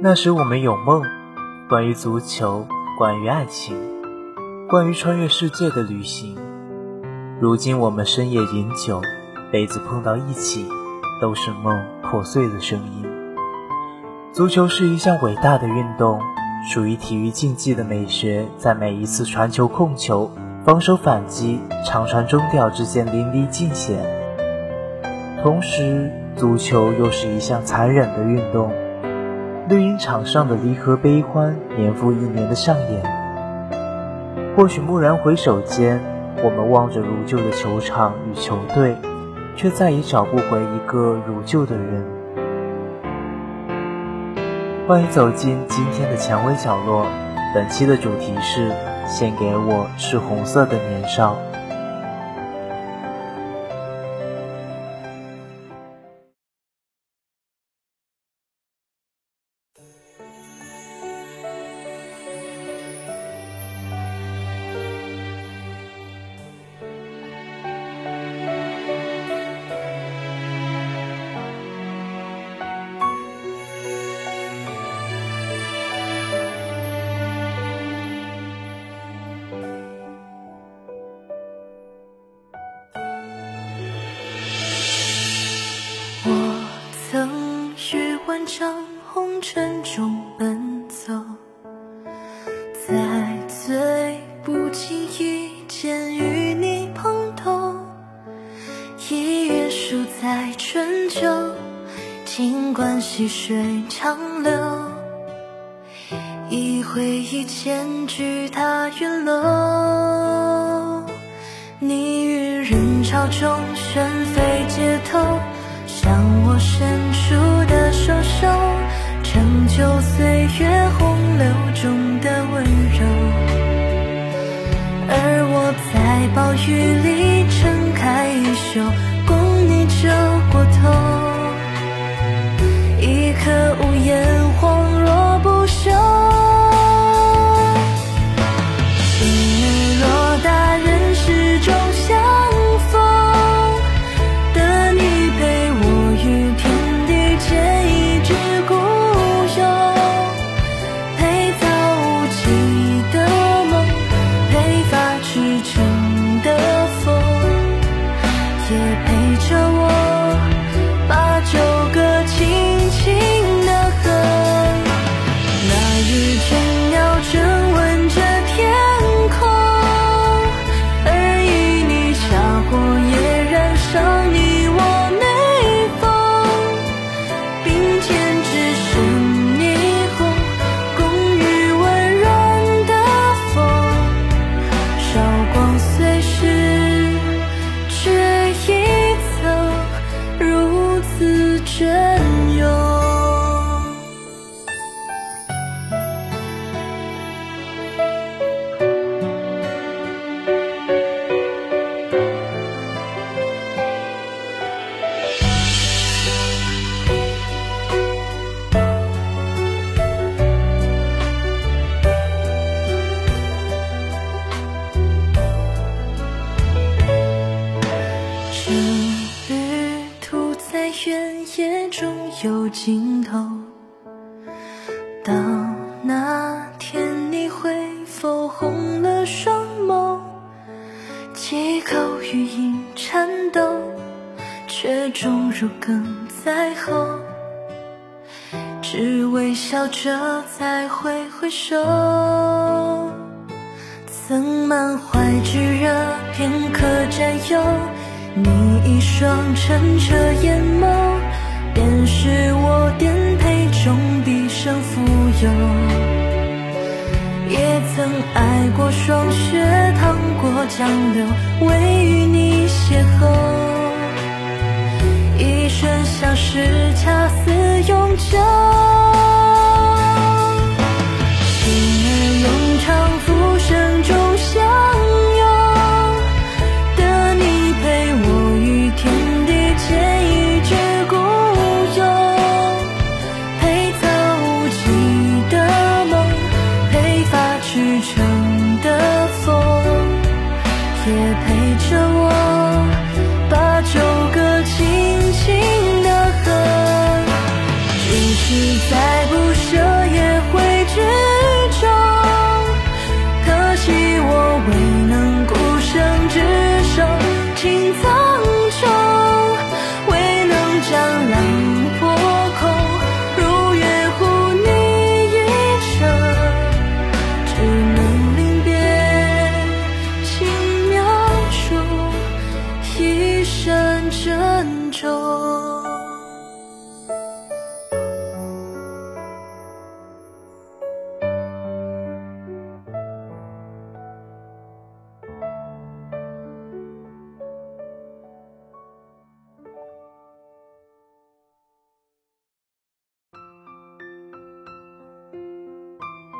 那时我们有梦，关于足球，关于爱情，关于穿越世界的旅行。如今我们深夜饮酒，杯子碰到一起，都是梦破碎的声音。足球是一项伟大的运动，属于体育竞技的美学，在每一次传球、控球、防守、反击、长传、中调之间淋漓尽显。同时，足球又是一项残忍的运动，绿茵场上的离合悲欢，年复一年的上演。或许蓦然回首间，我们望着如旧的球场与球队，却再也找不回一个如旧的人。欢迎走进今天的蔷薇角落，本期的主题是献给我是红色的年少。红尘中奔走，在最不经意间与你碰头，一月数在春秋，尽管细水长流，一回忆间巨大云楼，你于人潮中中的温柔，而我在暴雨里撑开衣袖，供你遮过头。一颗无笑着再挥挥手，曾满怀炙热，片刻占有你一双澄澈眼眸。便是我颠沛中毕生富有，也曾爱过霜雪，淌过江流，为与你邂逅，一瞬相识，恰似永久。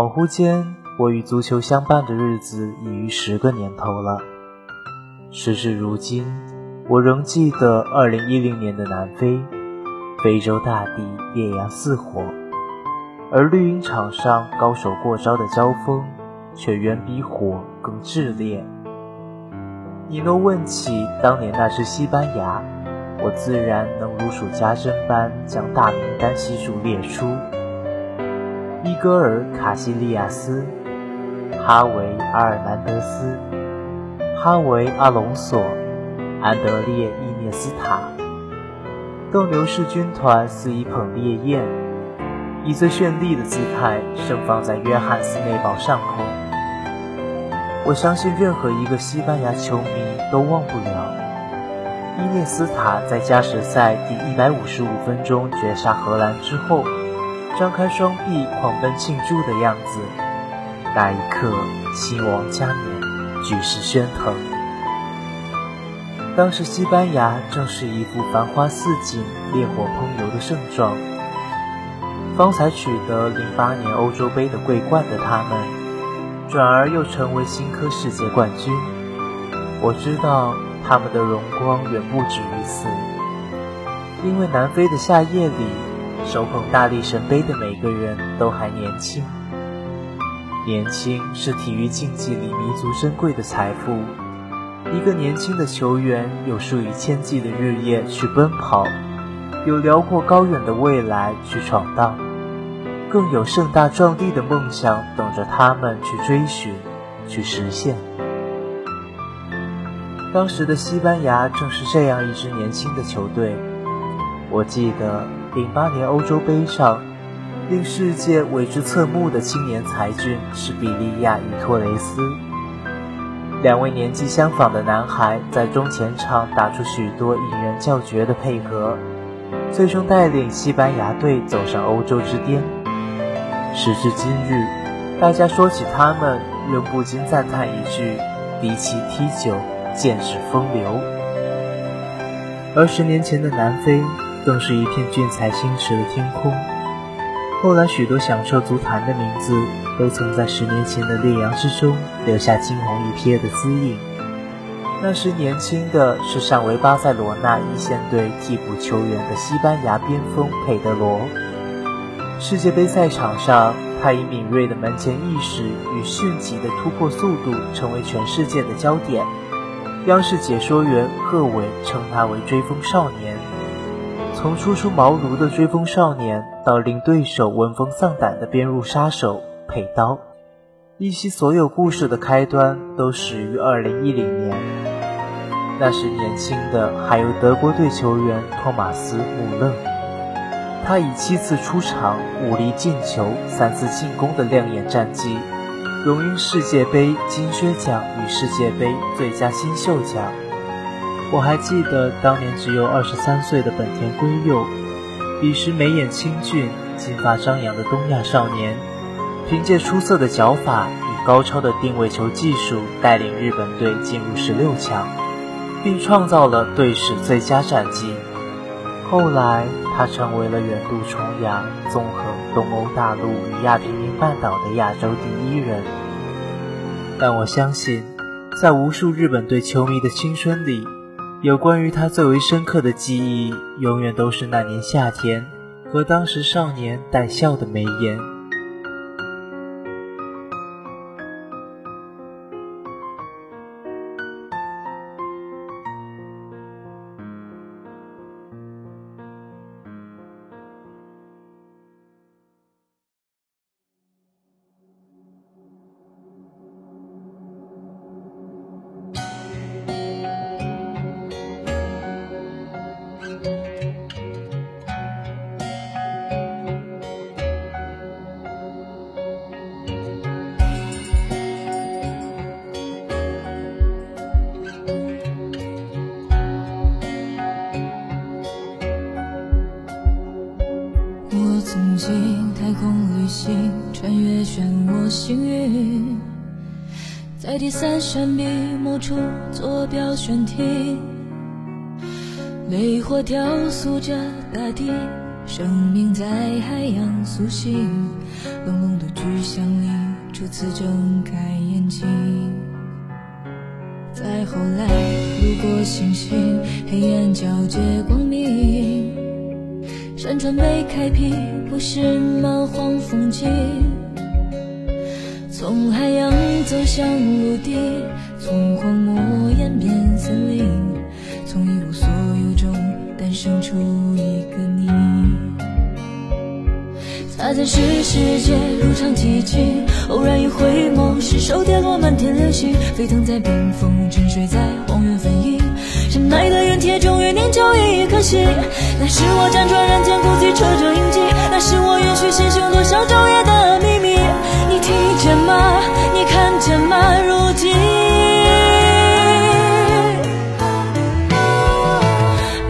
恍惚间，我与足球相伴的日子已逾十个年头了。时至如今，我仍记得2010年的南非，非洲大地烈阳似火，而绿茵场上高手过招的交锋，却远比火更炽烈。你若问起当年那支西班牙，我自然能如数家珍般将大名单悉数列出：伊戈尔·卡西利亚斯、哈维·阿尔南德斯、哈维·阿隆索、安德烈·伊涅斯塔。斗牛士军团肆意捧烈焰，以最绚丽的姿态盛放在约翰斯内堡上空。我相信任何一个西班牙球迷都忘不了伊涅斯塔在加时赛第一百五十五分钟绝杀荷兰之后，张开双臂狂奔庆祝的样子。那一刻，兴亡加冕，举世喧腾。当时西班牙正是一副繁花似锦、烈火烹油的盛状，方才取得零八年欧洲杯的桂冠的他们。转而又成为新科世界冠军。我知道他们的荣光远不止于此，因为南非的夏夜里，手捧大力神杯的每个人都还年轻。年轻是体育竞技里弥足珍贵的财富。一个年轻的球员有数以千计的日夜去奔跑，有辽阔高远的未来去闯荡。更有盛大壮丽的梦想等着他们去追寻、去实现。当时的西班牙正是这样一支年轻的球队。我记得零八年欧洲杯上，令世界为之侧目的青年才俊是比利亚与托雷斯。两位年纪相仿的男孩在中前场打出许多引人叫绝的配合，最终带领西班牙队走上欧洲之巅。时至今日，大家说起他们，仍不禁赞叹一句：“敌旗踢球，见识风流。”而十年前的南非，更是一片俊才星驰的天空。后来，许多响彻足坛的名字，都曾在十年前的烈阳之中留下惊鸿一瞥的姿影。那时年轻的是尚为巴塞罗那一线队替补球员的西班牙边锋佩德罗。世界杯赛场上，他以敏锐的门前意识与迅疾的突破速度，成为全世界的焦点。央视解说员贺炜称他为“追风少年”。从初出茅庐的追风少年，到令对手闻风丧胆的边路杀手佩刀，一袭所有故事的开端都始于2010年。那时年轻的还有德国队球员托马斯·穆勒。他以七次出场、五粒进球、三次进攻的亮眼战绩，荣膺世界杯金靴奖与世界杯最佳新秀奖。我还记得当年只有二十三岁的本田圭佑，彼时眉眼清俊、金发张扬的东亚少年，凭借出色的脚法与高超的定位球技术，带领日本队进入十六强，并创造了队史最佳战绩。后来，他成为了远渡重洋、纵横东欧大陆与亚平宁半岛的亚洲第一人。但我相信，在无数日本队球迷的青春里，有关于他最为深刻的记忆，永远都是那年夏天和当时少年带笑的眉眼。在第三扇笔墨处坐标悬停，泪火雕塑着大地，生命在海洋苏醒，朦胧的巨响里初次睁开眼睛。再后来，路过星星，黑暗交接光明，山川被开辟，不是蛮荒风景。从海洋走向陆地，从荒漠演变森林，从一无所有中诞生出一个你。擦肩是世界如常寂静，偶然一回眸，是手跌落满天流星，沸腾在冰封，沉睡在荒原飞影。深埋的云铁终于凝就一颗心，那是我辗转人间孤寂车辙印记，那是我允许心胸多少昼夜的秘密。你听见吗？你看见吗？如今，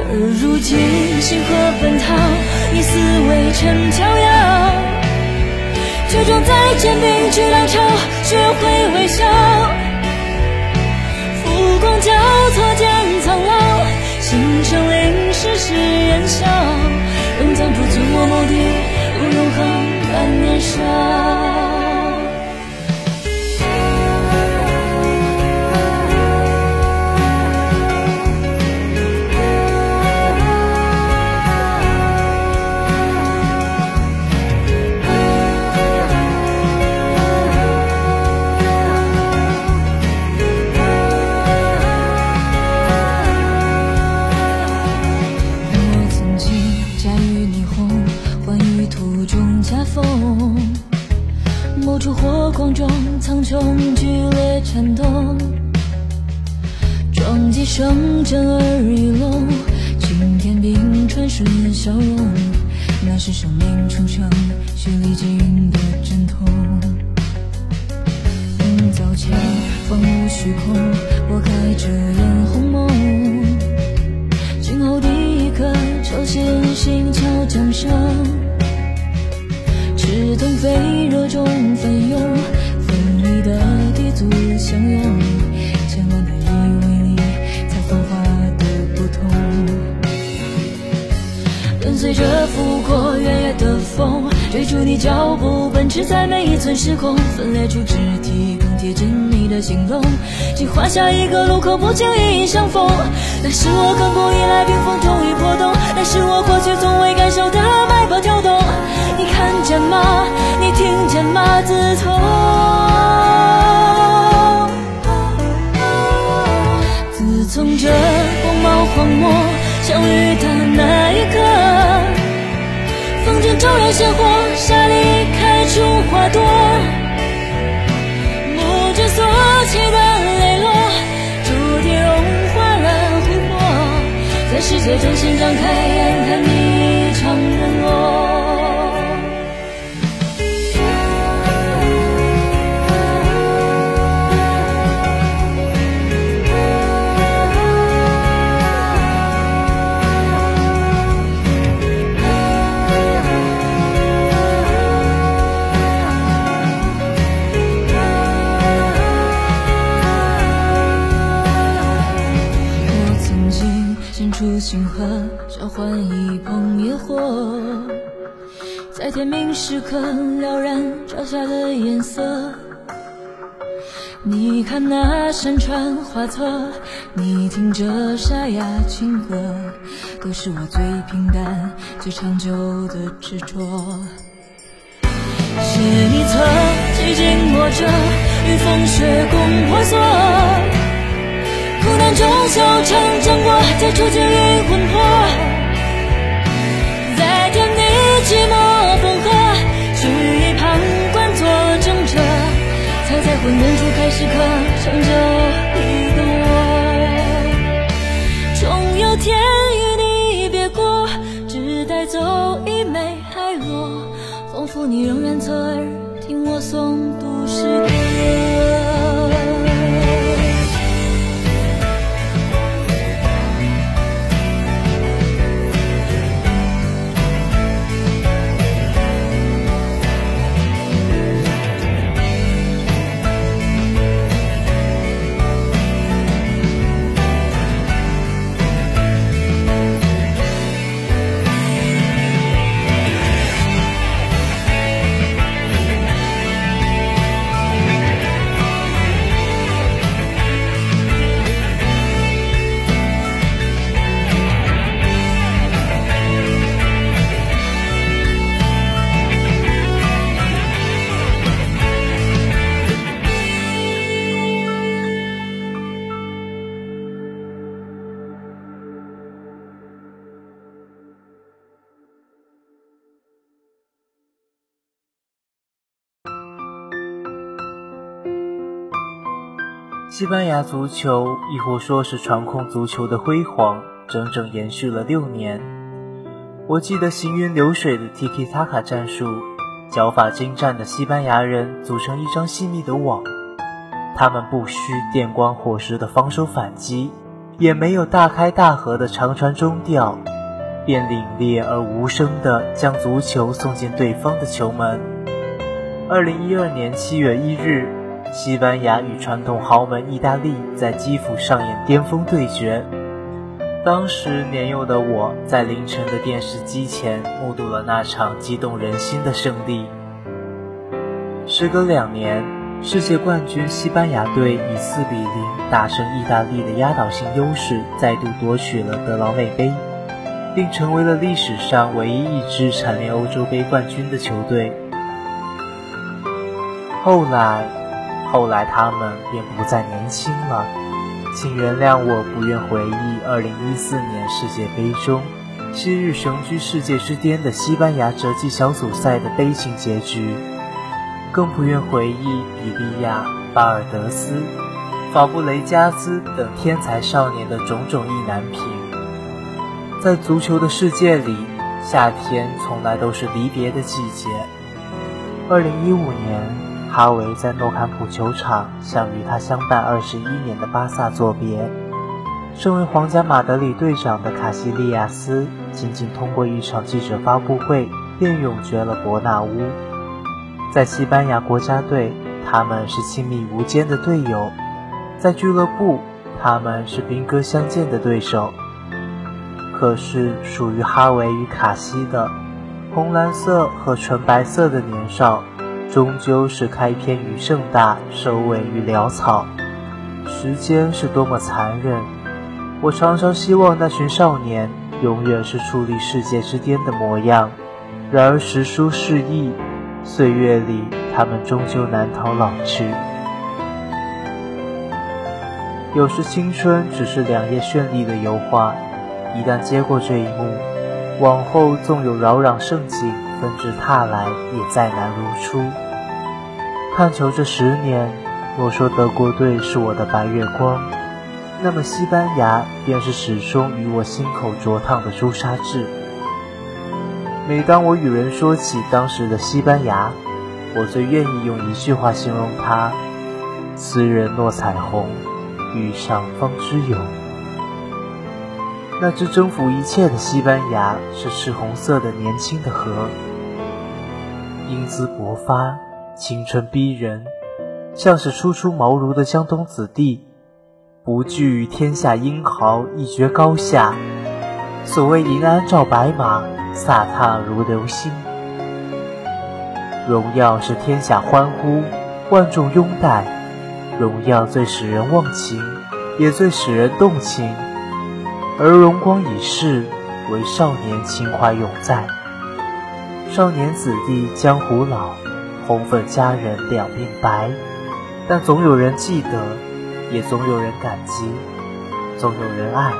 而如今星河奔逃，你思维成骄阳，却装在坚冰去浪潮，学会微笑。年少，仍藏不足我眸底不永恒的年少。明早前放入虚空，拨开这眼红梦，今后第一颗朝鲜星桥降生，赤铜飞热中翻涌。的地足相拥，千万的以为你才幻化的不同。跟随着拂过月月的风，追逐你脚步，奔驰在每一寸时空，分裂出肢体贴近你的行动。计划下一个路口，不经意相逢。那是我更不依赖冰封终于破洞，那是我过去从未感受的脉搏跳动。你看见吗？你听见吗？自从。自从这光芒荒漠相遇的那一刻，风景骤然鲜活，泊，在世界中心张开眼，看换一捧野火，在天明时刻了然朝霞的颜色。你看那山川画册，你听着沙哑情歌，都是我最平淡、最长久的执着。写一册寂静墨者，与风雪共婆娑。苦难中修成正果，再触景与魂魄，寂寞缝合，去一旁观作证者，才在混沌初开时刻，成就一个我。终有天与你别过，只带走一枚海螺，仿佛你仍然侧耳听我诵读诗歌。西班牙足球，亦或说是传控足球的辉煌，整整延续了六年。我记得行云流水的 Tiki Taka 战术，脚法精湛的西班牙人组成一张细密的网，他们不需电光火石的防守反击，也没有大开大合的长传中调，便凛冽而无声地将足球送进对方的球门。二零一二年七月一日。西班牙与传统豪门意大利在基辅上演巅峰对决。当时年幼的我在凌晨的电视机前目睹了那场激动人心的胜利。时隔两年，世界冠军西班牙队以四比零大胜意大利的压倒性优势，再度夺取了德劳内杯，并成为了历史上唯一一支蝉联欧洲杯冠军的球队。后来。后来他们便不再年轻了，请原谅我不愿回忆2014年世界杯中昔日雄居世界之巅的西班牙折戟小组赛的悲情结局，更不愿回忆比利亚、巴尔德斯、法布雷加斯等天才少年的种种意难平。在足球的世界里，夏天从来都是离别的季节。2015年。哈维在诺坎普球场向与他相伴二十一年的巴萨作别。身为皇家马德里队长的卡西利亚斯，仅仅通过一场记者发布会便永绝了伯纳乌。在西班牙国家队，他们是亲密无间的队友；在俱乐部，他们是兵戈相见的对手。可是，属于哈维与卡西的红蓝色和纯白色的年少。终究是开篇于盛大，收尾于潦草。时间是多么残忍！我常常希望那群少年永远是矗立世界之巅的模样。然而时疏世易，岁月里他们终究难逃老去。有时青春只是两页绚丽的油画，一旦接过这一幕，往后纵有扰攘盛景。纷至沓来，也再难如初。看球这十年，若说德国队是我的白月光，那么西班牙便是始终与我心口灼烫的朱砂痣。每当我与人说起当时的西班牙，我最愿意用一句话形容它：斯人若彩虹，遇上方知有。那只征服一切的西班牙，是赤红色的年轻的河。英姿勃发，青春逼人，像是初出茅庐的江东子弟，不惧天下英豪，一决高下。所谓银鞍照白马，飒沓如流星。荣耀是天下欢呼，万众拥戴。荣耀最使人忘情，也最使人动情。而荣光已逝，唯少年情怀永在。少年子弟江湖老，红粉佳人两鬓白。但总有人记得，也总有人感激，总有人爱。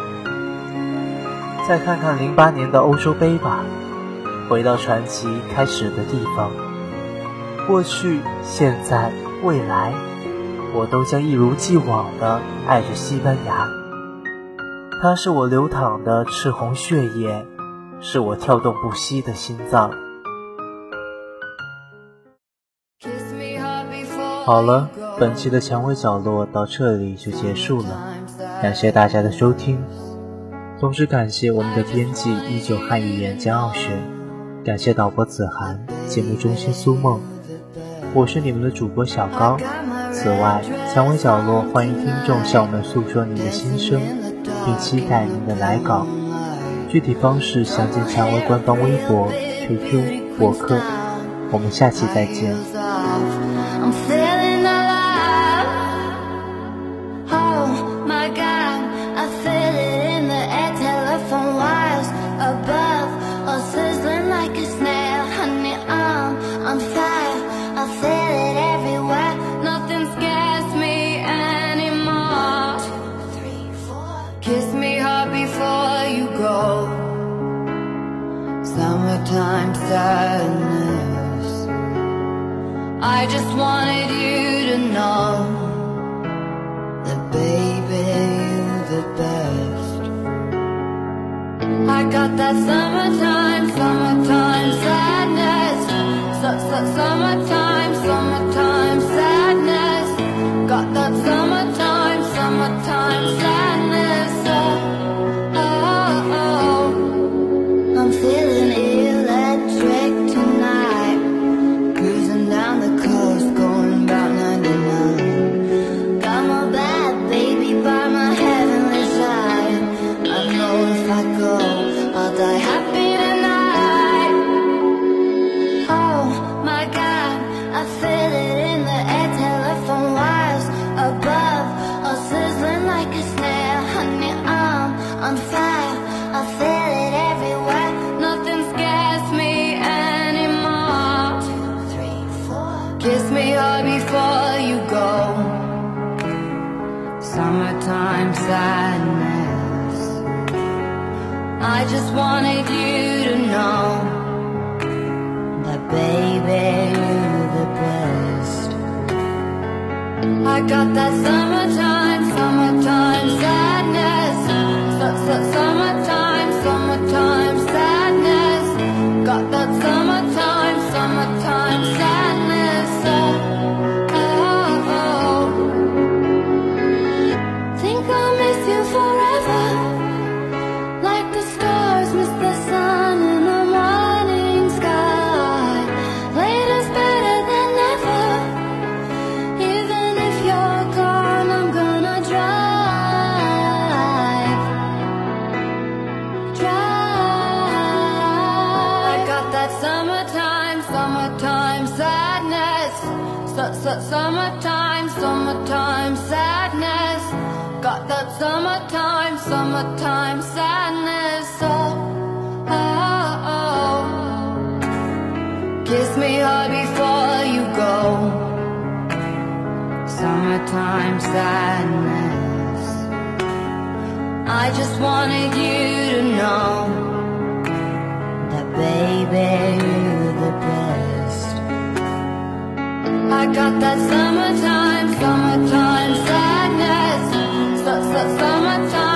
再看看零八年的欧洲杯吧，回到传奇开始的地方。过去、现在、未来，我都将一如既往的爱着西班牙。它是我流淌的赤红血液，是我跳动不息的心脏。好了，本期的蔷薇角落到这里就结束了，感谢大家的收听，同时感谢我们的编辑依旧汉语言江傲雪，感谢导播子涵，节目中心苏梦，我是你们的主播小高。此外，蔷薇角落欢迎听众向我们诉说您的心声，并期待您的来稿，具体方式详见蔷薇官方微博、QQ、博客。我们下期再见。summertime sadness. I just wanted you to know That baby you're the best. I got that summertime, summertime sadness. S -s Summertime, summertime summertime sadness. Oh, oh, oh. Kiss me hard before you go. Summertime sadness. I just wanted you to know that, baby, you're the best. I got that summertime, summertime sadness. S -s summertime.